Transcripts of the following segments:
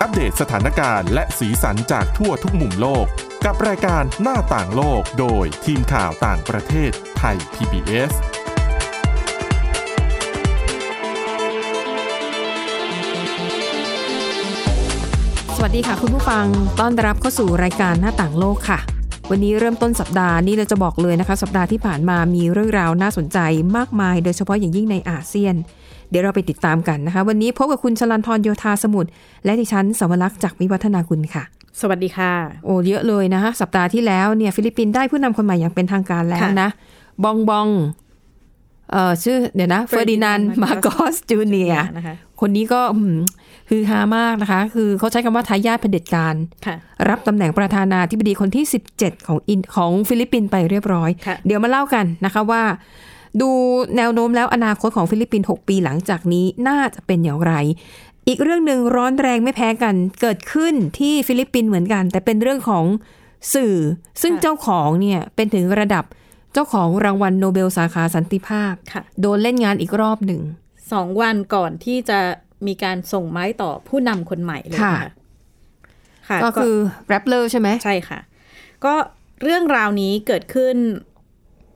อัปเดตสถานการณ์และสีสันจากทั่วทุกมุมโลก กับรายการหน้าต่างโลกโดยทีมข่าวต่างประเทศไทย PBS สวัสดีค่ะคุณผู้ฟัง ต้อนรับเข้าสู่รายการหน้าต่างโลกค่ะ วันนี้เริ่มต้นสัปดาห์นี้เราจะบอกเลยนะคะ สัปดาห์ที่ผ่านมามีเรื่องราวน่าสนใจมากมาย โดยเฉพาะอย่างยิ่งในอาเซียน เดี๋ยวเราไปติดตามกันนะคะ วันนี้พบกับคุณชลันทรโยธาสมุทรและดิฉันสวรักษ์จากวิวัฒนาคุณค่ะ สวัสดีค่ะ โอ้เยอะเลยนะคะสัปดาห์ที่แล้วเนี่ยฟิลิปปินส์ได้ผู้นำคนใหม่อย่างเป็นทางการแล้วค่ะนะ บองบอง เอ่อชื่อเดี๋ยวนะเฟอร์ดินานด์ Ferdinand มาร์กอส Junior นะคะคนนี้ก็อืมคือฮามากนะคะ คือเขาใช้คำว่าทายาทเผด็จการค่ะรับตำแหน่งประธานาธิบดีคนที่ 17 ของอินของฟิลิปปินส์ไปเรียบร้อยค่ะเดี๋ยวมาเล่ากันนะคะว่า ดูแนวโน้มแล้วอนาคตของฟิลิปปินส์6ปีหลังจากนี้น่าจะเป็นอย่างไร อีกเรื่องหนึ่งร้อนแรงไม่แพ้กัน เกิดขึ้นที่ฟิลิปปินส์เหมือนกัน แต่เป็นเรื่องของสื่อซึ่งเจ้าของเนี่ยเป็นถึงระดับ เจ้าของรางวัลโนเบลสาขาสันติภาพ ค่ะ โดนเล่นงานอีกรอบหนึ่งสองวันก่อนที่จะมีการส่งไม้ต่อผู้นำคนใหม่เลยค่ะค่ะ ค่ะก็คือ Rappler ใช่ไหมใช่ค่ะ ก็เรื่องราวนี้เกิดขึ้น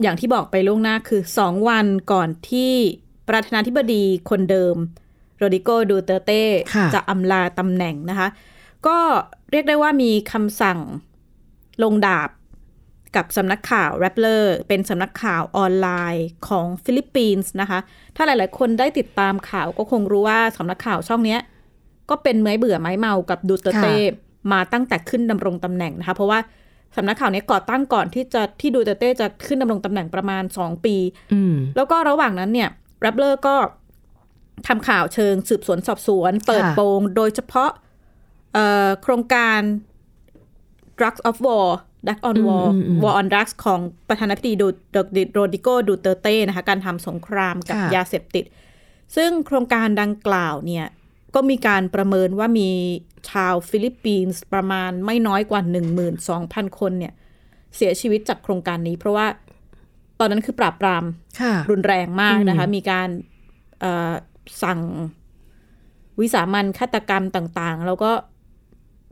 อย่างที่บอกไปล่วงหน้าคือสองวันก่อนที่ประธานาธิบดีคนเดิม โรดิโกดูแตร์เตค่ะจะอำลาตำแหน่งนะคะ ก็เรียกได้ว่ามีคำสั่งลงดาบ กับสำนักข่าว Rappler เป็นสำนักข่าวออนไลน์ของฟิลิปปินส์นะคะ ถ้าหลาย ๆ คนได้ติดตามข่าวก็คงรู้ว่าสำนักข่าวช่องเนี้ยก็เป็นไม้เบื่อไม้เมากับดูเตเต้ค่ะมาตั้งแต่ขึ้นดำรงตำแหน่งนะคะ เพราะว่าสำนักข่าวเนี้ยก่อตั้งก่อนที่จะที่ดูเตเต้จะขึ้นดำรงตำแหน่งประมาณ 2 ปีอืมแล้วก็ระหว่างนั้นเนี่ยแรปเลอร์ก็ทำข่าวเชิงสืบสวนสอบสวน เปิดโปงโดยเฉพาะเอ่อโครงการ drugs of war drug on war อืมอืม war on drugs ของประธานาธิบดีดูโรดิโกดูเตเต้นะคะการทำสงครามกับค่ะยาเสพติด ซึ่งโครงการดังกล่าวเนี่ยก็มีการประเมินว่ามีชาวฟิลิปปินส์ประมาณไม่น้อยกว่า 12,000 คนเนี่ยเสียชีวิตจากโครงการนี้ เพราะว่าตอนนั้นคือปราบปรามค่ะรุนแรงมากนะคะ มีการเอ่อสั่งวิสามัญฆาตกรรมต่าง ๆ แล้วก็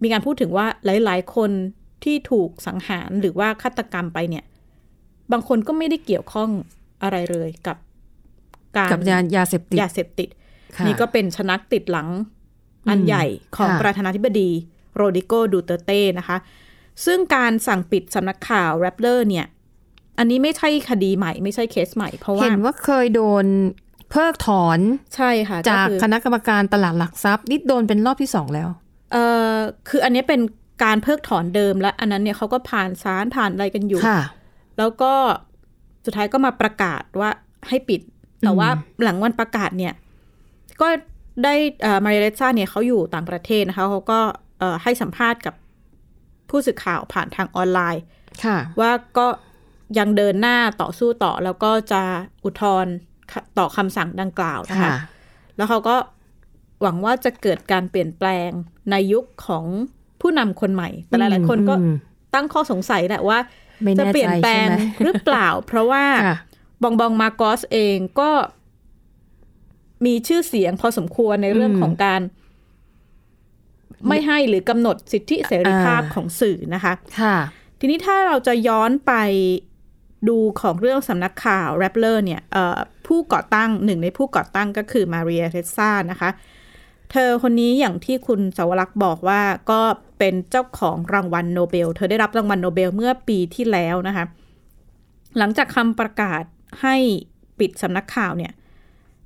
มีการพูดถึงว่าหลาย ๆ คน ที่ถูกสังหารหรือว่าฆาตกรรมไปเนี่ย บางคนก็ไม่ได้เกี่ยวข้องอะไรเลยกับการกับยายาเสพติดยาเสพติดค่ะนี่ก็เป็นชนักติดหลังอันอืมใหญ่ของค่ะประธานาธิบดีโรดิโกดูเตเต้นะคะ ซึ่งการสั่งปิดสำนักข่าวแรปเลอร์เนี่ย อันนี้ไม่ใช่คดีใหม่ ไม่ใช่เคสใหม่ เพราะว่าเห็นว่าเคยโดนเพิกถอนใช่ค่ะจากคือคณะกรรมการตลาดหลักทรัพย์นี่โดนเป็นรอบที่สองแล้ว เอ่อคืออันนี้เป็น การเพิกถอนเดิมและอันนั้นเนี่ยเขาก็ผ่านศาลผ่านอะไรกันอยู่ค่ะแล้วก็สุดท้ายก็มาประกาศว่าให้ปิด แต่ว่าหลังวันประกาศเนี่ย ก็ได้มาริเลซ่าเนี่ยเขาอยู่ต่างประเทศนะคะเขาก็เอ่อให้สัมภาษณ์กับผู้สื่อข่าวผ่านทางออนไลน์ ค่ะ ว่าก็ยังเดินหน้าต่อสู้ต่อ แล้วก็จะอุทธรณ์ต่อคำสั่งดังกล่าวนะคะค่ะแล้วเขาก็หวังว่าจะเกิดการเปลี่ยนแปลงในยุคของ ผู้นำคนใหม่ แต่หลายๆคนก็อืมตั้งข้อสงสัยแหละว่าไม่จะแน่เปลี่ยนใจแปลใช่งไหมหรือเปล่า เพราะว่าค่ะบองบองมาโกสเองก็มีชื่อเสียงพอสมควรในเรื่องอืมของการ ไม่ให้หรือกำหนดสิทธิเสรีภาพอ่าของสื่อนะคะค่ะ ทีนี้ถ้าเราจะย้อนไปดูของเรื่องสำนักข่าวแรปเลอร์เนี่ยเอ่อผู้ก่อตั้งหนึ่งในผู้ก่อตั้งก็คือมาเรียเรสซานะคะ เธอคนนี้อย่างที่คุณเสาวรักษ์บอกว่าก็ เป็นเจ้าของรางวัลโนเบล เธอได้รับรางวัลโนเบลเมื่อปีที่แล้วนะคะ หลังจากคำประกาศให้ปิดสำนักข่าวเนี่ย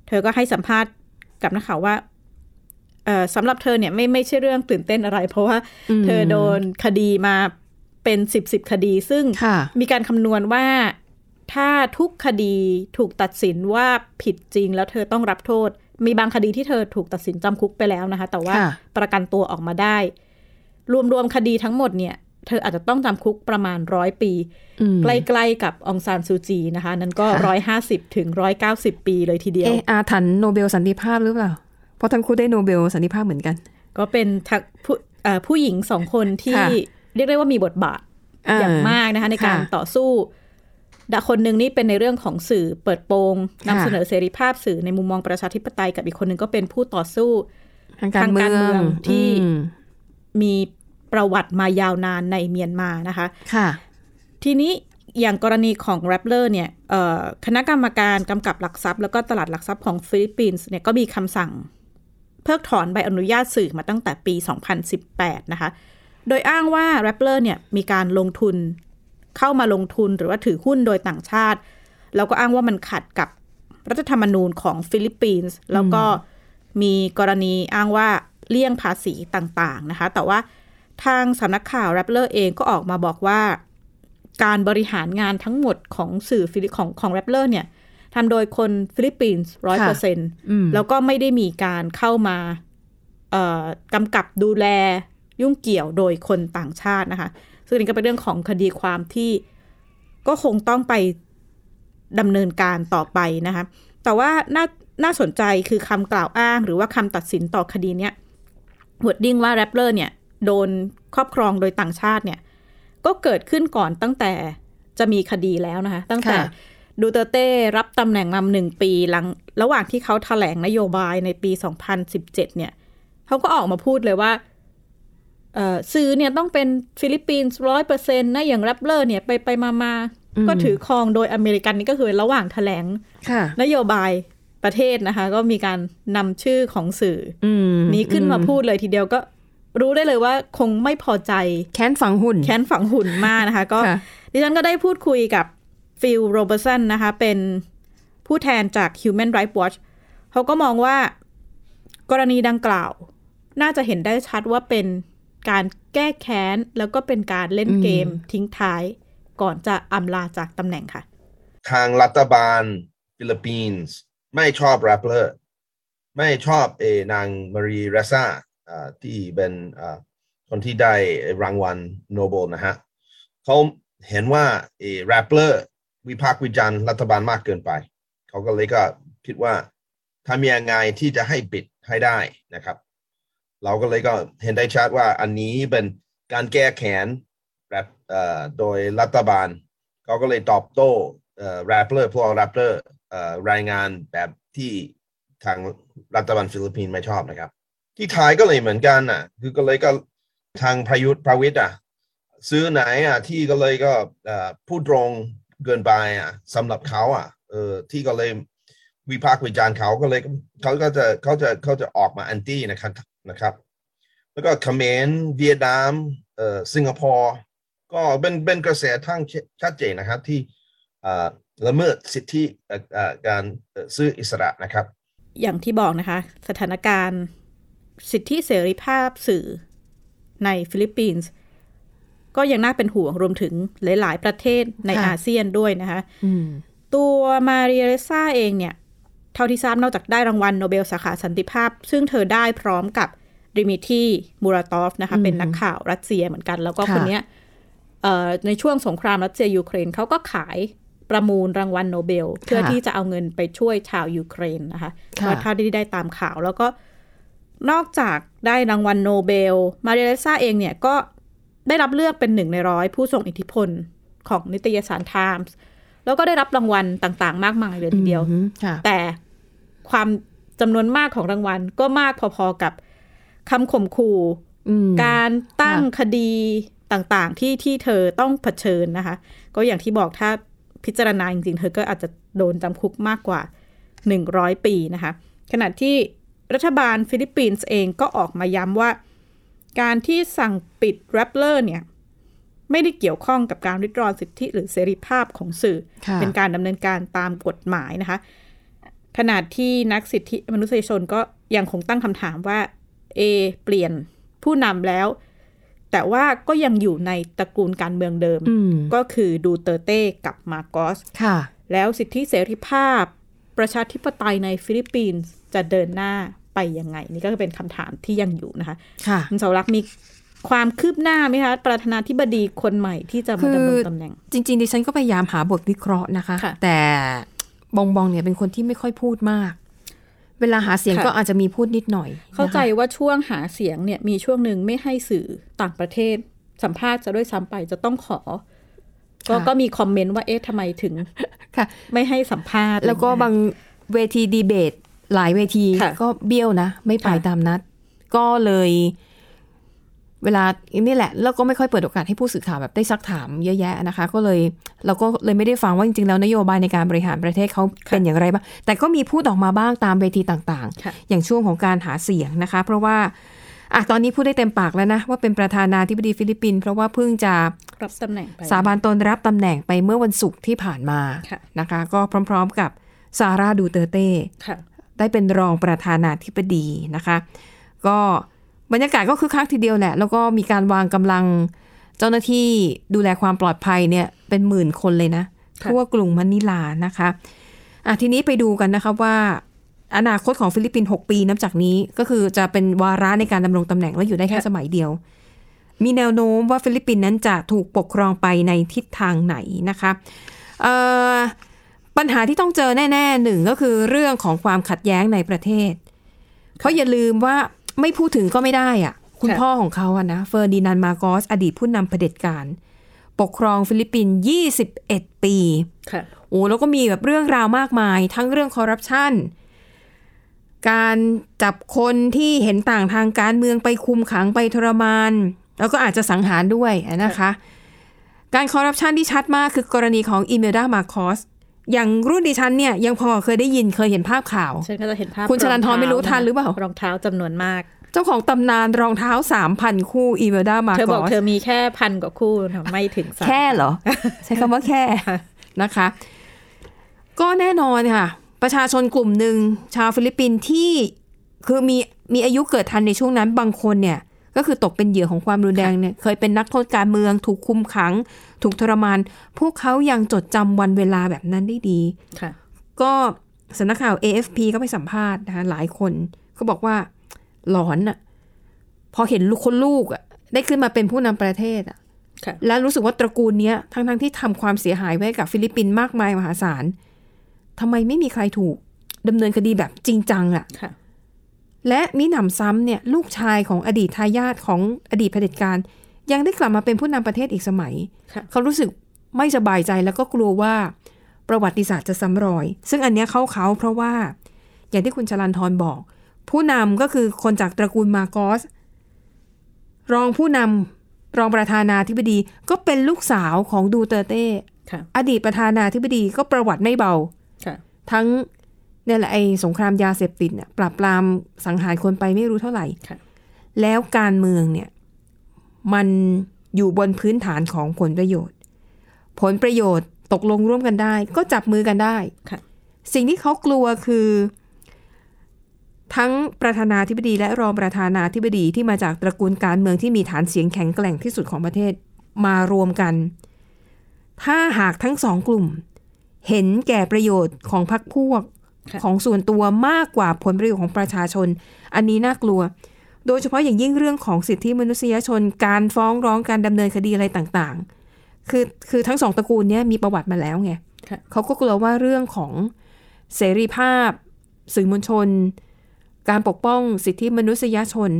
เธอก็ให้สัมภาษณ์กับนักข่าวว่าเอ่อสำหรับเธอเนี่ยไม่ไม่ใช่เรื่องตื่นเต้นอะไร เพราะว่าอืมเธอโดนคดีมาเป็นสิบสิบคดี ซึ่งค่ะมีการคำนวณว่าถ้าทุกคดีถูกตัดสินว่าผิดจริงแล้วเธอต้องรับโทษ มีบางคดีที่เธอถูกตัดสินจำคุกไปแล้วนะคะ แต่ว่าค่ะประกันตัวออกมาได้ รวมๆคดีทั้งหมดเนี่ย เธออาจจะต้องจำคุกประมาณร้อยปีอืมใกล้ๆกับอองซานซูจีนะคะ นั้นก็ค่ะร้อยห้าสิบถึงร้อยเก้าสิบปีเลยทีเดียว เอะอาถรรพ์โนเบลสันติภาพหรือเปล่า เพราะทั้งคู่ได้โนเบลสันติภาพเหมือนกัน ก็เป็นทั้งผู้เอ่อผู้หญิงสองคนที่ค่ะเรียกได้ว่ามีบทบาทอย่างมากนะคะในการค่ะต่อสู้ดะคนหนึ่งนี่เป็นในเรื่องของสื่อเปิดโปงนำค่ะเสนอเสรีภาพสื่อในมุมมองประชาธิปไตยกับอีกคนหนึ่งก็เป็นผู้ต่อสู้ทางการเมืองที่อื มมีประวัติมายาวนานในเมียนมานะคะค่ะทีนี้อย่างกรณีของแรปเลอร์เนี่ยเอ่อคณะกรรมการกำกับหลักทรัพย์ แล้วก็ตลาดหลักทรัพย์ของฟิลิปปินส์เนี่ยก็มีคำสั่ง เพิกถอนใบอนุญาตสื่อมาตั้งแต่ปี 2018 นะคะ โดยอ้างว่า Rappler เนี่ยมีการลงทุนเข้ามาลงทุนหรือว่าถือหุ้นโดยต่างชาติ แล้วก็อ้างว่ามันขัดกับรัฐธรรมนูญของฟิลิปปินส์แล้วก็มีกรณีอ้างว่า เลี่ยงภาษีต่างๆนะคะ แต่ว่าทางสำนักข่าว Rappler เองก็ออกมาบอกว่า การบริหารงานทั้งหมดของสื่อฟิลิของของ Rappler เนี่ยทำโดยคนฟิลิปปินส์ร้อยเปอร์เซ็นต์อืมแล้วก็ไม่ได้มีการเข้ามาเอ่อกำกับดูแลยุ่งเกี่ยวโดยคนต่างชาตินะคะ ซึ่งนี่ก็เป็นเรื่องของคดีความที่ก็คงต้องไปดำเนินการต่อไปนะคะ แต่ว่าน่าน่าสนใจคือคำกล่าวอ้างหรือว่าคำตัดสินต่อคดีเนี้ย wording ว่า Rappler เนี่ยโดนครอบครองโดยต่างชาติเนี่ยก็เกิดขึ้นก่อนตั้งแต่จะมีคดีแล้วนะคะ ตั้งแต่ค่ะดูเตอร์เต้รับตำแหน่งมาหนึ่งปีหลัง ระหว่างที่เขาแถลงนโยบายในปี 2017 เนี่ยเขาก็ออกมาพูดเลยว่าเอ่อสื่อเนี่ยต้องเป็นฟิลิปปินส์ร้อยเปอร์เซ็นต์นะอย่าง Rappler เนี่ยไปไปมามาก็ถือครองโดยอเมริกันนี่ก็คือระหว่างแถลงค่ะนโยบาย ประเทศนะคะ ก็มีการนำชื่อของสื่ออืมนี้ขึ้นมาพูดเลยทีเดียวก็รู้ได้เลยว่าคงไม่พอใจ แค้นฝังหุ่น แค้นฝังหุ่นมากนะคะ ก็ค่ะดิฉันก็ได้พูดคุยกับฟิลโรเบอร์สันนะคะ เป็นผู้แทนจาก Human Rights Watch เขาก็มองว่ากรณีดังกล่าว น่าจะเห็นได้ชัดว่าเป็นการแก้แค้น แล้วก็เป็นการเล่นเกมทิ้งท้าย ก่อนจะอำลาจากตำแหน่งค่ะ ทางรัฐบาลฟิลิปปินส์ ไม่ชอบ Rappler ไม่ชอบเอนางมาเรียเรซ่าอ่าที่เป็นอ่าคนที่ได้รางวัลโนเบลนะฮะเขาเห็นว่าเอ Rappler วิพากษ์วิจารณ์รัฐบาลมากเกินไป เขาก็เลยก็คิดว่าทำยังไงที่จะให้ปิดให้ได้นะครับ เราก็เลยก็เห็นได้ชัดว่าอันนี้เป็นการแก้แค้นแบบอ่อโดยรัฐบาล เขาก็เลยตอบโต้เอ่อ Rappler พวก Rappler รายงานแบบที่ทางรัฐบาลฟิลิปปินส์ไม่ชอบนะครับ ที่ไทยก็เลยเหมือนกันอะ คือก็เลยก็ทางประยุทธ์ประวิตรอะ สื่อไหนอะ ที่ก็เลยก็พูดตรงเกินไปอะสำหรับเขาอะเออที่ก็เลยวิพากษ์วิจารณ์เขาก็เลยเขาก็จะเขาจะเขาจะออกมาแอนตี้นะครับนะครับ แล้วก็เขมรเวียดนามเอ่อสิงคโปร์ก็เป็นเป็นกระแสทั้งชัดเจนนะครับที่อ่อ ละเมิดสิทธิเอ่อเอ่อการเอ่อสื่ออิสระนะครับ อย่างที่บอกนะคะ สถานการณ์สิทธิเสรีภาพสื่อในฟิลิปปินส์ก็ยังน่าเป็นห่วงรวมถึงหลาย ๆ ประเทศในค่ะอาเซียนด้วยนะคะอืมตัวมาเรียเรซ่าเองเนี่ย เท่าที่ทราบนอกจากได้รางวัลโนเบลสาขาสันติภาพ ซึ่งเธอได้พร้อมกับดิมิทรีมูราตอฟนะคะอืมเป็นนักข่าวรัสเซียเหมือนกัน แล้วก็ค่ะคนเนี้ยเอ่อในช่วงสงครามรัสเซียยูเครนเขาก็ขาย ประมูลรางวัลโนเบล เพื่อที่จะเอาเงินไปช่วยชาวยูเครนนะคะค่ะก็เท่าที่ได้ตามข่าวแล้วก็นอกจากได้รางวัลโนเบล มาเรียเรซ่าเองเนี่ยก็ได้รับเลือกเป็นหนึ่งในร้อยผู้ทรงอิทธิพลของนิตยสารไทมส์แล้วก็ได้รับรางวัลต่างๆ มากมายเลยทีเดียวอืมค่ะแต่ความจำนวนมากของรางวัลก็มากพอๆกับคำข่มขู่อืมการตั้งคดีต่างๆ ที่ที่เธอต้องเผชิญนะคะ ก็อย่างที่บอกถ้า พิจารณาจริงๆ เธอก็อาจจะโดนจำคุกมากกว่า 100 ปีนะคะ ขณะที่รัฐบาลฟิลิปปินส์เองก็ออกมาย้ำว่า การที่สั่งปิด Rappler เนี่ยไม่ได้เกี่ยวข้องกับการลิดรอนสิทธิหรือเสรีภาพของสื่อค่ะเป็นการดำเนินการตามกฎหมายนะคะ ขณะที่นักสิทธิมนุษยชนก็ยังคงตั้งคำถามว่า เอ เปลี่ยนผู้นำแล้ว แต่ว่าก็ยังอยู่ในตระกูลการเมืองเดิมอืมก็คือดูเตอร์เต้กับมาร์กอสค่ะแล้วสิทธิเสรีภาพ ประชาธิปไตยในฟิลิปปินส์จะเดินหน้าไปยังไง นี่ก็เป็นคำถามที่ยังอยู่นะคะค่ะคุณเสาวรักษ์มีความคืบหน้าไหมคะ ประธานาธิบดีคนใหม่ที่จะมาดำรงตำแหน่ง จริง ๆ ดิฉันก็พยายามหาบทวิเคราะห์นะคะค่ะแต่บองบองเนี่ยเป็นคนที่ไม่ค่อยพูดมาก เวลาหาเสียงค่ะก็อาจจะมีพูดนิดหน่อยนะคะเข้าใจว่าช่วงหาเสียงเนี่ยมีช่วงหนึ่งไม่ให้สื่อต่างประเทศ สัมภาษณ์จะด้วยซ้ำไปจะต้องขอ ก็ก็มีคอมเมนต์ว่าเอ๊ะทำไมถึงค่ะไม่ให้สัมภาษณ์ แล้วก็บางเวทีดีเบต หลายเวทีค่ะก็เบี้ยวนะ ไม่ไปค่ะตามนัด ก็เลย เวลานี่แหละ แล้วก็ไม่ค่อยเปิดโอกาสให้ผู้สื่อข่าวแบบได้ซักถามเยอะแยะนะคะ ก็เลยเราก็เลยไม่ได้ฟังว่าจริงๆแล้วนโยบายในการบริหารประเทศเขาเป็นอย่างไรบ้างแต่ก็มีพูดออกมาบ้างตามเวทีต่างค่ะๆอย่างช่วงของการหาเสียงนะคะ เพราะว่าอะตอนนี้พูดได้เต็มปากแล้วนะ ว่าเป็นประธานาธิบดีฟิลิปปินส์เพราะว่าเพิ่งจะรับตำแหน่งไปสาบานตนรับตำแหน่งไปเมื่อวันศุกร์ที่ผ่านมาค่ะนะคะ ก็พร้อม ๆกับซาร่าดูเตอร์เต้ค่ะได้เป็นรองประธานาธิบดีนะคะ ก็ บรรยากาศก็คึกคักทีเดียวแหละ แล้วก็มีการวางกำลังเจ้าหน้าที่ดูแลความปลอดภัยเนี่ยเป็นหมื่นคนเลยนะค่ะทั่วกรุงมะนิลานะคะอะทีนี้ไปดูกันนะคะว่าอนาคตของฟิลิปปินส์6ปีนับจากนี้ก็คือจะเป็นวาระในการดำรงตำแหน่งและอยู่ได้แค่สมัยเดียว มีแนวโน้มว่าฟิลิปปินส์นั้นจะถูกปกครองไปในทิศทางไหนนะคะเอ่อปัญหาที่ต้องเจอแน่ๆหนึ่งก็คือเรื่องของความขัดแย้งในประเทศ เพราะอย่าลืมว่า ไม่พูดถึงก็ไม่ได้อะคุณค่ะพ่อของเขาอะนะเฟอร์ดินานด์มาร์กอส อดีตผู้นำเผด็จการ ปกครองฟิลิปปินส์21 ปีค่ะโอ้แล้วก็มีแบบเรื่องราวมากมาย ทั้งเรื่องคอร์รัปชันการจับคนที่เห็นต่างทางการเมืองไปคุมขังไปทรมาน แล้วก็อาจจะสังหารด้วยนะคะ การคอร์รัปชันที่ชัดมากคือกรณีของอิเมลดามาร์กอส อย่างรุ่นดิฉันเนี่ยยังพอเคยได้ยินเคยเห็นภาพข่าวฉันก็จะเห็นภาพคุณชลันทรองเท้ไม่รู้ทันหรือเปล่ารองเท้าจำนวนมาก เจ้าของตำนานรองเท้า3,000คู่อิเมลดามาเธอคบอกอสเธอมีแค่พันกว่าคู่นะไม่ถึงสามแค่เหรอ ใช้คำว่าแค่นะคะ ก็แน่นอนค่ะ ประชาชนกลุ่มหนึ่งชาวฟิลิปปินส์ที่คือมีมีอายุเกิดทันในช่วงนั้นบางคนเนี่ย ก็คือตกเป็นเหยื่อของความรุนแรงเนี่ยเคยเป็นนักโทษการเมือง ถูกคุมขัง ถูกทรมาน พวกเขายังจดจำวันเวลาแบบนั้นได้ดีค่ะก็สำนักข่าว AFP ก็ไปสัมภาษณ์นะคะหลายคนก็บอกว่าหลอนอะพอเห็นลูกคนลูกอะได้ขึ้นมาเป็นผู้นำประเทศอะค่ะแล้วรู้สึกว่าตระกูลเนี้ยทั้งทั้งๆที่ทำความเสียหายไว้กับฟิลิปปินส์มากมายมหาศาลทำไมไม่มีใครถูกดำเนินคดีแบบจริงจังอะค่ะ และมิหนำซ้ำเนี่ยลูกชายของอดีตทายาทของอดีตเผด็จการยังได้กลับมาเป็นผู้นำประเทศอีกสมัยค่ะเขารู้สึกไม่สบายใจแล้วก็กลัวว่าประวัติศาสตร์จะซ้ำรอย ซึ่งอันเนี้ยเข้าเขาเพราะว่า อย่างที่คุณชลันทรบอก ผู้นำก็คือคนจากตระกูลมาโกส รองผู้นำรองประธานาธิบดีก็เป็นลูกสาวของดูเตอร์เต้ค่ะอดีตประธานาธิบดีก็ประวัติไม่เบาค่ะทั้ง เนี่ยแหละไอ้สงครามยาเสพติดเนี่ยปราบปรามสังหารคนไปไม่รู้เท่าไหร่ค่ะแล้วการเมืองเนี่ยมันอยู่บนพื้นฐานของผลประโยชน์ ผลประโยชน์ตกลงร่วมกันได้ ก็จับมือกันได้ค่ะสิ่งที่เขากลัวคือ ทั้งประธานาธิบดีและรองประธานาธิบดีที่มาจากตระกูลการเมืองที่มีฐานเสียงแข็งแกร่งที่สุดของประเทศมารวมกัน ถ้าหากทั้งสองกลุ่ม เห็นแก่ประโยชน์ของพรรคพวกค่ะ ของส่วนตัวมากกว่าผลประโยชน์ของประชาชน อันนี้น่ากลัว โดยเฉพาะอย่างยิ่งเรื่องของสิทธิมนุษยชน การฟ้องร้องการดำเนินคดีอะไรต่างๆ คือคือทั้งสองตระกูลเนี้ยมีประวัติมาแล้วไงค่ะเขาก็กลัวว่าเรื่องของเสรีภาพ สื่อมวลชน การปกป้องสิทธิมนุษยชน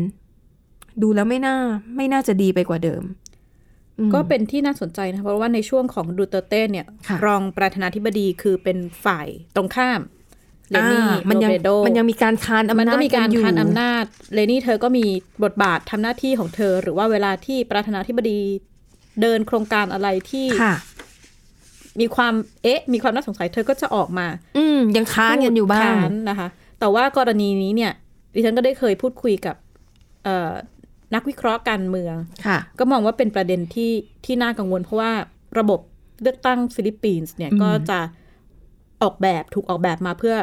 ดูแล้วไม่น่าไม่น่าจะดีไปกว่าเดิมอืมก็เป็นที่น่าสนใจนะเพราะว่าในช่วงของดูเตอร์เต้เนี่ยค่ะรองประธานาธิบดีคือเป็นฝ่ายตรงข้าม เลนี่อ่ามันยังโรเบโดมันยังมีการคานอำนาจมันก็มีการอยู่คานอำนาจ เลนี่เธอก็มีบทบาททำหน้าที่ของเธอ หรือว่าเวลาที่ประธานาธิบดีเดินโครงการอะไรที่ค่ะมีความเอ๊ะ มีความน่าสงสัยเธอก็จะออกมา อืมยังค้านกันอยู่บ้างค้นนะคะ แต่ว่ากรณีนี้เนี่ย ดิฉันก็ได้เคยพูดคุยกับเอ่อนักวิเคราะห์การเมืองค่ะ ก็มองว่าเป็นประเด็นที่ที่น่ากังวล เพราะว่าระบบเลือกตั้งฟิลิปปินส์เนี่ยอืมก็จะออกแบบถูกออกแบบมาเพื่อ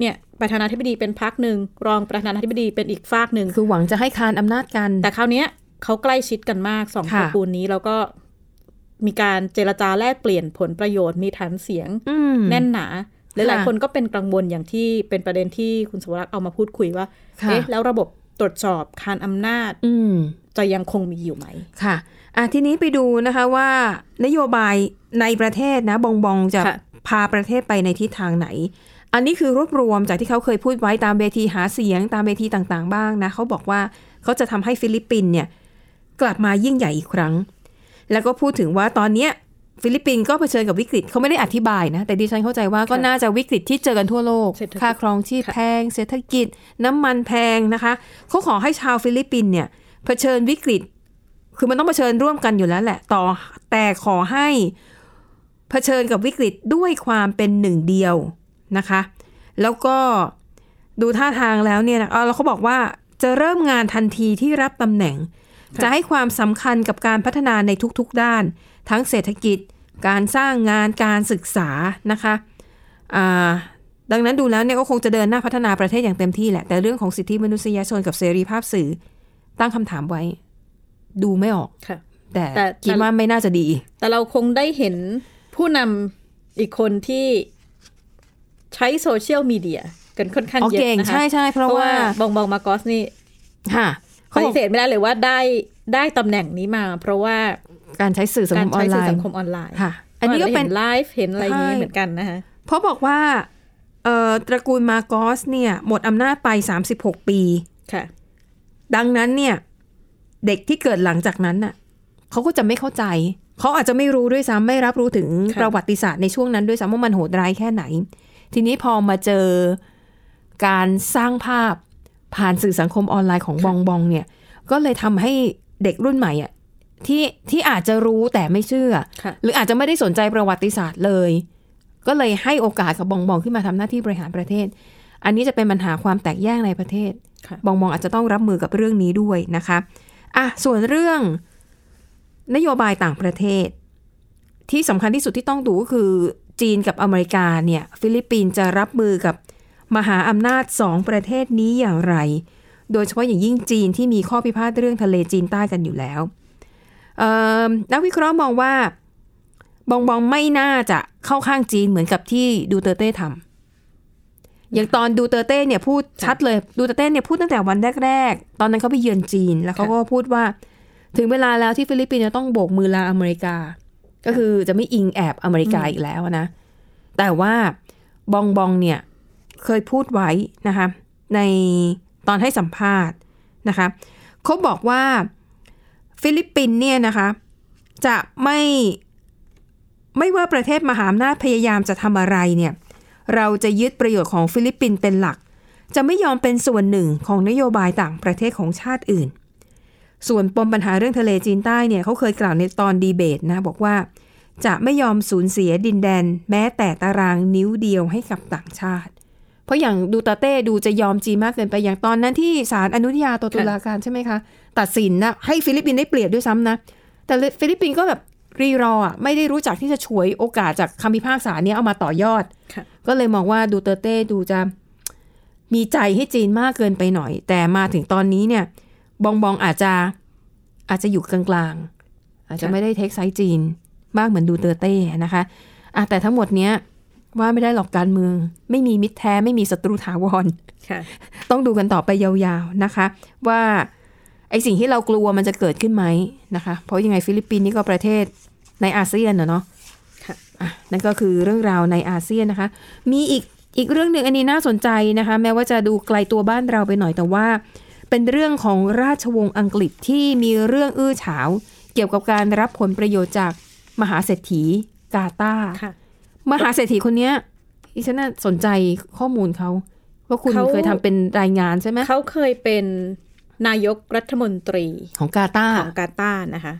เนี่ยประธานาธิบดีเป็นพักหนึ่งรองประธานาธิบดีเป็นอีกฝากหนึ่งคือหวังจะให้คานอำนาจกัน แต่คราวเนี้ยเขาใกล้ชิดกันมากสองค่ะตระกูลนี้แล้วก็มีการเจรจาแลกเปลี่ยนผลประโยชน์มีฐานเสียงอืมแน่นหนาหลายค่ะๆคนก็เป็นกังวลอย่างที่เป็นประเด็นที่คุณสวรักษ์เอามาพูดคุยว่าค่ะเอ๊ะแล้วระบบตรวจสอบคานอำนาจอืมจะยังคงมีอยู่ไหม ค่ะอะทีนี้ไปดูนะคะว่านโยบายในประเทศนะ บองบองจะค่ะพาประเทศไปในทิศทางไหน อันนี้คือรวบรวมจากที่เขาเคยพูดไว้ตามเวทีหาเสียงตามเวทีต่างๆ บ้างนะเขาบอกว่าเขาจะทำให้ฟิลิปปินส์เนี่ยกลับมายิ่งใหญ่อีกครั้ง แล้วก็พูดถึงว่าตอนเนี้ยฟิลิปปินส์ก็เผชิญกับวิกฤตเขาไม่ได้อธิบายนะ แต่ดิฉันเข้าใจว่าก็น่าจะวิกฤตที่เจอกันทั่วโลกเศรษฐกิจค่าครองชีพค่ะแพง เศรษฐกิจ น้ำมันแพงนะคะเขาขอให้ชาวฟิลิปปินส์เนี่ยเผชิญวิกฤต คือมันต้องเผชิญร่วมกันอยู่แล้วแหละ ต่อแต่ขอให้เผชิญกับวิกฤตด้วยความเป็นหนึ่งเดียว นะคะ แล้วก็ดูท่าทางแล้วเนี่ยนะเออแล้วเขาบอกว่าจะเริ่มงานทันทีที่รับตำแหน่ง จะให้ความสำคัญกับการพัฒนาในทุกๆด้าน ทั้งเศรษฐกิจ การสร้างงานการศึกษานะคะอ่าดังนั้นดูแล้วเนี่ยก็คงจะเดินหน้าพัฒนาประเทศอย่างเต็มที่แหละ แต่เรื่องของสิทธิมนุษยชนกับเสรีภาพสื่อ ตั้งคำถามไว้ ดูไม่ออกค่ะแต่แต่คิดว่าไม่น่าจะดี แต่เราคงได้เห็นผู้นำอีกคนที่ ใช้โซเชียลมีเดียกันค่อนข้างอ๋อเยอะเก่งนะคะใช่ใช่เพเพราะราะว่าว่าบองบองมาโกอสนี่ค่ะปเขาบฏิอกเสธไม่ได้เลยว่าได้ได้ตำแหน่งนี้มา เพราะว่าการใช้สื่อสังกาครมออใช้นไลสื่อสัน์งคมออนไลน์ค่ะ อันนี้ก็เป็นห็ไลฟ์เห็นอะไรอย่างนี้ใช่เหมือนกันนะคะเพราะบอกว่าเอ่อตระกูลมาโกอสเนี่ยหมดอำนาจไป 36 ปีค่ะ ดังนั้นเนี่ยเด็กที่เกิดหลังจากนั้นน่ะเขาก็จะไม่เข้าใจ เขาอาจจะไม่รู้ด้วยซ้ำไม่รับรู้ถึงค่ะประวัติศาสตร์ในช่วงนั้นด้วยซ้ำว่ามันโหดร้ายแค่ไหน ทีนี้พอมาเจอการสร้างภาพผ่านสื่อสังคมออนไลน์ของบองบองเนี่ย ก็เลยทำให้เด็กรุ่นใหม่อะที่ที่อาจจะรู้แต่ไม่เชื่อค่ะหรืออาจจะไม่ได้สนใจประวัติศาสตร์เลย ก็เลยให้โอกาสกับบองบองขึ้นมาทำหน้าที่บริหารประเทศ อันนี้จะเป็นปัญหาความแตกแยกในประเทศค่ะบองบองอาจจะต้องรับมือกับเรื่องนี้ด้วยนะคะอะส่วนเรื่องนโยบายต่างประเทศ ที่สำคัญที่สุดที่ต้องดูก็คือจีนกับอเมริกาเนี่ยฟิลิปปินส์จะรับมือกับมหาอำนาจสองประเทศนี้อย่างไร โดยเฉพาะอย่างยิ่งจีนที่มีข้อพิพาทเรื่องทะเลจีนใต้กันอยู่แล้วนักวิเคราะห์มองว่าบองบองไม่น่าจะเข้าข้างจีนเหมือนกับที่ดูเตอร์เต้ทำอย่างตอนดูเตอร์เต้เนี่ยพูดชัดเลยดูเตอร์เต้เนี่ยพูดตั้งแต่วันแรก ๆ ตอนนั้นเขาไปเยือนจีนแล้วเขาก็พูดว่า ถึงเวลาแล้วที่ฟิลิปปินส์จะต้องโบกมือลาอเมริกา ก็คือจะไม่อิงแอบอเมริกาอีกแล้วนะ แต่ว่าบองบองเนี่ยเคยพูดไว้นะคะในตอนให้สัมภาษณ์นะคะเขาบอกว่าฟิลิปปินเนี่ยนะคะจะไม่ไม่ว่าประเทศมหาอำนาจพยายามจะทำอะไรเนี่ยเราจะยึดประโยชน์ของฟิลิปปินเป็นหลัก จะไม่ยอมเป็นส่วนหนึ่งของนโยบายต่างประเทศของชาติอื่น ส่วนปมปัญหาเรื่องทะเลจีนใต้เนี่ยเขาเคยกล่าวในตอนดีเบตนะบอกว่า จะไม่ยอมสูญเสียดินแดน แม้แต่ตารางนิ้วเดียวให้กับต่างชาติ เพราะอย่างดูเตอร์เต้ดูจะยอมจีนมากเกินไปอย่างตอนนั้นที่ศาลอนุญาโตตุลาการใช่ไหมคะ ตัดสินนะให้ฟิลิปปินส์ได้เปรียบด้วยซ้ำนะ แต่ฟิลิปปินส์ก็แบบรีรออะไม่ได้รู้จักที่จะฉวยโอกาสจากคำพิพากษาเนี้ยเอามาต่อยอดค่ะก็เลยมองว่าดูเตอร์เต้ดูจะมีใจให้จีนมากเกินไปหน่อย แต่มาถึงตอนนี้เนี่ย บองบองอาจจะอาจจะอยู่กลางๆ อาจจะไม่ได้ take sides จีน มากเหมือนดูเตอร์เต้นะคะอะแต่ทั้งหมดเนี้ยว่าไม่ได้หรอกการเมือง ไม่มีมิตรแท้ไม่มีศัตรูถาวรค่ะต้องดูกันต่อไปยาวๆนะคะ ว่าไอ้สิ่งที่เรากลัวมันจะเกิดขึ้นไหมนะคะ เพราะยังไงฟิลิปปินส์นี่ก็ประเทศในอาเซียนน่ะเนาะค่ะอะนั่นก็คือเรื่องราวในอาเซียนนะคะ มีอีกอีกเรื่องหนึ่งอันนี้น่าสนใจนะคะ แม้ว่าจะดูไกลตัวบ้านเราไปหน่อยแต่ว่า เป็นเรื่องของราชวงศ์อังกฤษที่มีเรื่องอื้อฉาว เกี่ยวกับการรับผลประโยชน์จากมหาเศรษฐีกาตาร์ค่ะมหาเศรษฐีคนเนี้ยดิฉันน่ะสนใจข้อมูลเขาว่าคุณเขาเคยทำเป็นรายงานใช่ไหมเขาเคยเป็นนายกรัฐมนตรีของกาตาร์ของกาตาร์นะคะ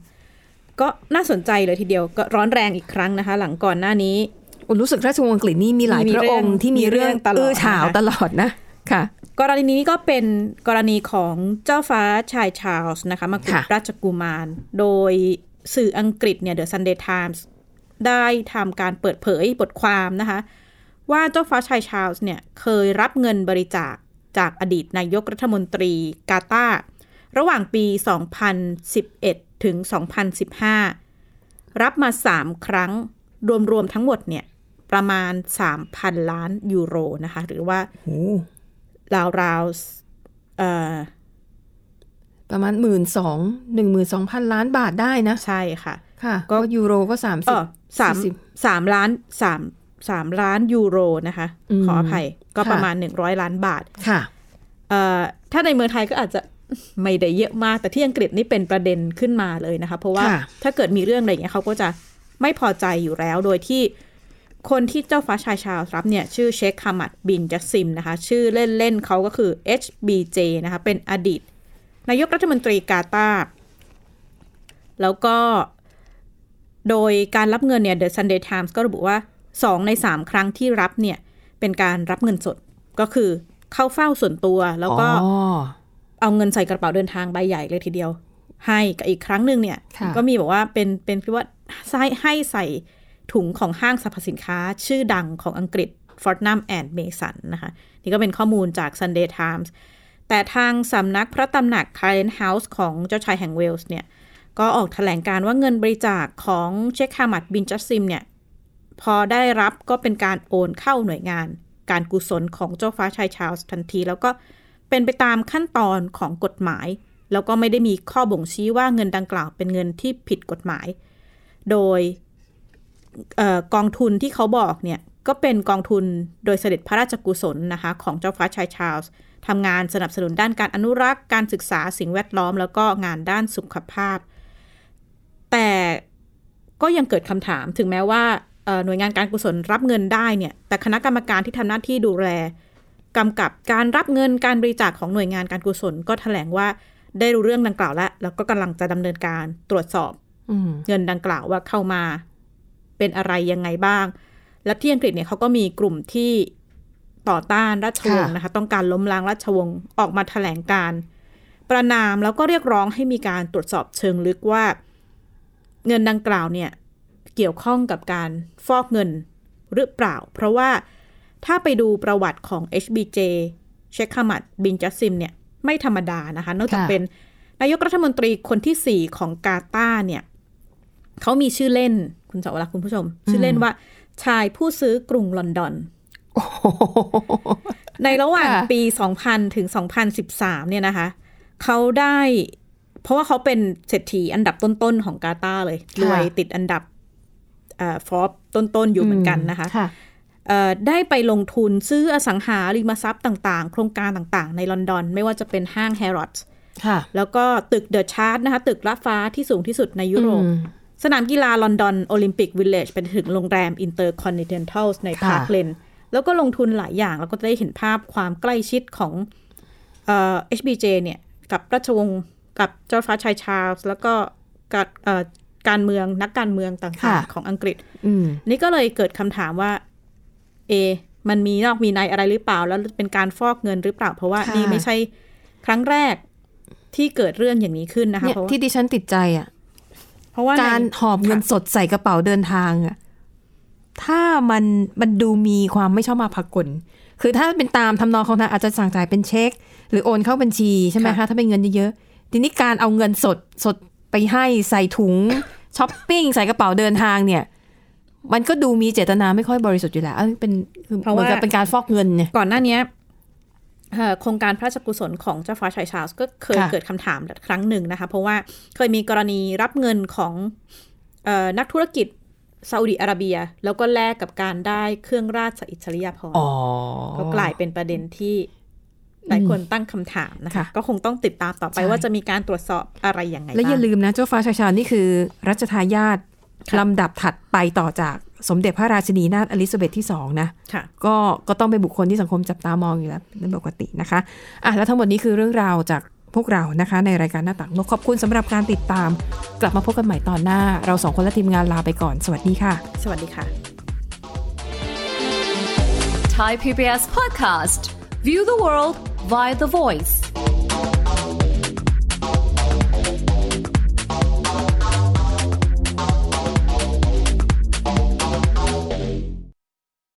ก็น่าสนใจเลยทีเดียวก็ร้อนแรงอีกครั้งนะคะ หลังก่อนหน้านี้อุยรู้สึกราชวงศ์อังกฤษนี่มีหลายมีพระเรื่อองงค์ที่มีเรื่องมีเรื่องตลอดอื้อฉาวนะคะตลอดนะ ค่ะ กรณีนี้ก็เป็นกรณีของเจ้าฟ้าชายชาร์ลส์นะคะมากุฎค่ะราชกุมาร โดยสื่ออังกฤษเนี่ย The Sunday Times ได้ทำการเปิดเผยบทความนะคะ ว่าเจ้าฟ้าชายชาร์ลส์เนี่ยเคยรับเงินบริจาคจากอดีตนายกรัฐมนตรีกาตาร์ระหว่างปี 2011 ถึง 2015 รับมา 3 ครั้งรวม ๆ ทั้งหมดเนี่ย ประมาณ 3,000 ล้านยูโรนะคะ หรือว่าโอ้ ราวๆเอ่อประมาณหมื่นสองหนึ่งหมื่นสองพันล้านบาทได้นะ ใช่ค่ะ ค่ะ ก็ก็ยูโรก็สามเอสิบอสามสี่สิบสามล้านสามสามล้านยูโรนะคะอืมขออภัยก็ค่ะประมาณหนึ่งร้อยล้านบาทค่ะเอ่อถ้าในเมืองไทยก็อาจจะไม่ได้เยอะมาก แต่ที่อังกฤษนี่เป็นประเด็นขึ้นมาเลยนะคะ เพราะว่าค่ะถ้าเกิดมีเรื่องอะไรอย่างเงี้ยเขาก็จะไม่พอใจอยู่แล้วโดยที่ คนที่เจ้าฟ้าชายชาลส์รับเนี่ยชื่อเชคคามัดบินจัสซิมนะคะ ชื่อเล่นๆเขาก็คือ HBJ นะคะ เป็นอดีต นายกรัฐมนตรีกาตาร์แล้วก็โดยการรับเงินเนี่ย The Sunday Times ก็ระบุว่า 2 ใน 3 ครั้งที่รับเนี่ย เป็นการรับเงินสดก็คือเข้าเฝ้าส่วนตัวแล้วก็อ๋อเอาเงินใส่กระเป๋าเดินทางใบใหญ่เลยทีเดียว ให้กับอีกครั้งหนึ่งเนี่ยค่ะก็มีบอกว่าเป็นเป็นคือว่าให้ให้ใส่ ถุงของห้างสรรพสินค้าชื่อดังของอังกฤษ Fortnum and Mason นะคะ นี่ก็เป็นข้อมูลจาก Sunday Times แต่ทางสำนักพระตำหนัก Clarence House ของเจ้าชายแห่งเวลส์เนี่ย ก็ออกแถลงการว่าเงินบริจาคของเชคฮามัดบินจัสซิมเนี่ย พอได้รับก็เป็นการโอนเข้าหน่วยงาน การกุศลของเจ้าฟ้าชายชาลส์ทันที แล้วก็เป็นไปตามขั้นตอนของกฎหมาย แล้วก็ไม่ได้มีข้อบ่งชี้ว่าเงินดังกล่าวเป็นเงินที่ผิดกฎหมาย โดย กองทุนที่เขาบอกเนี่ยก็เป็นกองทุนโดยเสด็จพระราชกุศลนะคะของเจ้าฟ้าชายชาลส์ทำงานสนับสนุนด้านการอนุรักษ์การศึกษาสิ่งแวดล้อม แล้วก็งานด้านสุขภาพ แต่ก็ยังเกิดคำถามถึงแม้ว่าเอ่อหน่วยงานการกุศลรับเงินได้เนี่ยแต่คณะกรรมการที่ทำหน้าที่ดูแลกำกับการรับเงินการบริจาคของหน่วยงานการกุศล ก็แถลงว่าได้รู้เรื่องดังกล่าวแล้ว แล้วก็กำลังจะดำเนินการตรวจสอบอืมเงินดังกล่าวว่าเข้ามา เป็นอะไรยังไงบ้าง และที่อังกฤษเนี่ยเขาก็มีกลุ่มที่ต่อต้านราชวงศ์นะคะ ต้องการล้มล้างราชวงศ์ออกมาแถลงการ ประนามแล้วก็เรียกร้องให้มีการตรวจสอบเชิงลึกว่า เงินดังกล่าวเนี่ยเกี่ยวข้องกับการฟอกเงินหรือเปล่า เพราะว่าถ้าไปดูประวัติของ HBJ เชคฮามัดบินจัสซิมเนี่ยไม่ธรรมดานะคะนอกจากค่ะเป็นนายกรัฐมนตรีคนที่สี่ของกาตาร์เนี่ย เขามีชื่อเล่นคุณสาวรักษ์คุณผู้ชม ชื่อเล่นว่า ชายผู้ซื้อกรุงลอนดอน ในระหว่างค่ะปี 2000 ถึง 2013 เนี่ยนะคะเขาได้ เพราะว่าเขาเป็นเศรษฐีอันดับต้นๆของกาตาร์เลยรวยติดอันดับฟอร์ต้นๆอยู่เหมือนกันนะคะค่ะเอ่อได้ไปลงทุนซื้ออสังหาริมทรัพย์ต่างๆ โครงการต่างๆ ในลอนดอน ไม่ว่าจะเป็นห้าง Harrods ค่ะแล้วก็ตึก The Shard นะคะ ตึกละฟ้าที่สูงที่สุดในยุโรปอืม สนามกีฬาลอนดอนโอลิมปิกวิลเลจเป็นถึงโรงแรมอินเตอร์คอนติเนนทัลในค่ะพาร์คเลนแล้วก็ลงทุนหลายอย่าง แล้วก็จะได้เห็นภาพความใกล้ชิดของเอ่อ HBJ เนี่ย กับราชวงศ์กับเจ้าฟ้าชายชาร์ลส์แล้วก็กับเอ่อการเมืองนักการเมืองต่างๆ ของอังกฤษอืมนี่ก็เลยเกิดคำถามว่า เอะมันมีนอกมีในอะไรหรือเปล่า แล้วเป็นการฟอกเงินหรือเปล่า เพราะว่าค่ะนี่ไม่ใช่ครั้งแรกที่เกิดเรื่องอย่างนี้ขึ้นนะคะเนี่ยเพราะว่าที่ดิฉันติดใจอะ เพราะว่าในการหอบเงินสดใส่กระเป๋าเดินทางอะถ้ามันมันดูมีความไม่ชอบมาพากลคือถ้าเป็นตามทำนองของทางอาจจะสั่งจ่ายเป็นเช็ค หรือโอนเข้าบัญชีใช่ไหมคะถ้าเป็นเงินเยอะๆทีนี้การเอาเงินสดสดไปให้ใส่ถุงช้อปปิ้งใส่กระเป๋าเดินทางเนี่ย มันก็ดูมีเจตนาไม่ค่อยบริสุทธิ์อยู่แล้วเอ้ยเป็นคือเพราะเหมือนว่ากับเป็นการฟอกเงินเนี่ยก่อนหน้าเนี้ยเอ่อ โครงการพระราชกุศลของเจ้าฟ้าชายชาร์ลส์ก็เคยค่ะเกิดคำถามครั้งหนึ่งนะคะ เพราะว่าเคยมีกรณีรับเงินของเออนักธุรกิจซาอุดิอาระเบีย แล้วก็แลกกับการได้เครื่องราชอิสริยาภรณ์อ๋อก็กลายเป็นประเด็นที่หลายคนตั้งคำถามนะคะค่ะก็คงต้องติดตามต่อไปใช่ว่าจะมีการตรวจสอบอะไรยังไงและอย่าบ้างลืมนะเจ้าฟ้าชายชาญนี่คือรัชทายาทค่ะลำดับถัดไปต่อจาก สมเด็จพระราชินีนาถอลิซาเบธที่สองนะค่ะก็ก็ต้องเป็นบุคคลที่สังคมจับตามองอยู่แล้วเป็นปกตินะคะอะแล้วทั้งหมดนี้คือเรื่องราวจากพวกเรานะคะ ในรายการหน้าต่างโลกขอบคุณสำหรับการติดตาม กลับมาพบกันใหม่ตอนหน้า เราสองคนและทีมงานลาไปก่อน สวัสดีค่ะ สวัสดีค่ะ Thai PBS podcast. View the world via the voice.